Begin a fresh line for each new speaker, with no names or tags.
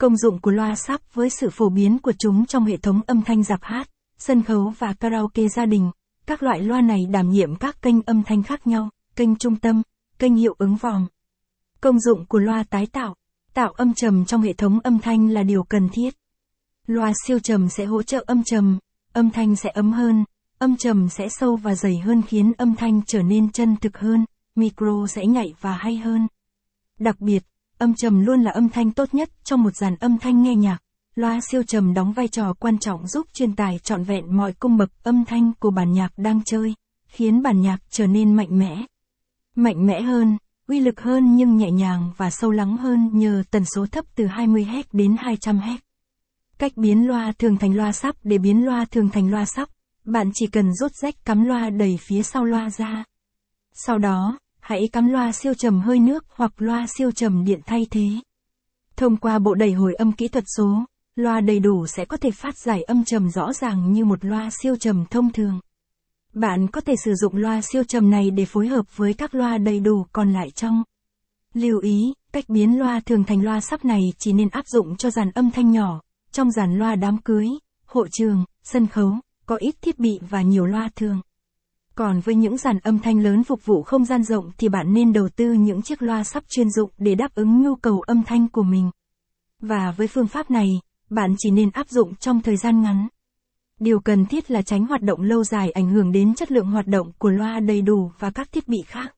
Công dụng của loa sắp với sự phổ biến của chúng trong hệ thống âm thanh dạp hát, sân khấu và karaoke gia đình, các loại loa này đảm nhiệm các kênh âm thanh khác nhau, kênh trung tâm, kênh hiệu ứng vòm. Công dụng của loa tái tạo, tạo âm trầm trong hệ thống âm thanh là điều cần thiết. Loa siêu trầm sẽ hỗ trợ âm trầm, âm thanh sẽ ấm hơn, âm trầm sẽ sâu và dày hơn khiến âm thanh trở nên chân thực hơn, micro sẽ nhạy và hay hơn. Đặc biệt, âm trầm luôn là âm thanh tốt nhất trong một dàn âm thanh nghe nhạc. Loa siêu trầm đóng vai trò quan trọng giúp truyền tải trọn vẹn mọi cung bậc âm thanh của bản nhạc đang chơi, khiến bản nhạc trở nên mạnh mẽ. Mạnh mẽ hơn, uy lực hơn nhưng nhẹ nhàng và sâu lắng hơn nhờ tần số thấp từ 20Hz đến 200Hz. Cách biến loa thường thành loa sắp để biến loa thường thành loa sắp, bạn chỉ cần rút rách cắm loa đầy phía sau loa ra. Sau đó, hãy cắm loa siêu trầm hơi nước hoặc loa siêu trầm điện thay thế. Thông qua bộ đẩy hồi âm kỹ thuật số, loa đầy đủ sẽ có thể phát giải âm trầm rõ ràng như một loa siêu trầm thông thường. Bạn có thể sử dụng loa siêu trầm này để phối hợp với các loa đầy đủ còn lại trong. Lưu ý, cách biến loa thường thành loa sắp này chỉ nên áp dụng cho dàn âm thanh nhỏ, trong dàn loa đám cưới, hộ trường, sân khấu, có ít thiết bị và nhiều loa thường. Còn với những dàn âm thanh lớn phục vụ không gian rộng thì bạn nên đầu tư những chiếc loa sắp chuyên dụng để đáp ứng nhu cầu âm thanh của mình. Và với phương pháp này, bạn chỉ nên áp dụng trong thời gian ngắn. Điều cần thiết là tránh hoạt động lâu dài ảnh hưởng đến chất lượng hoạt động của loa đầy đủ và các thiết bị khác.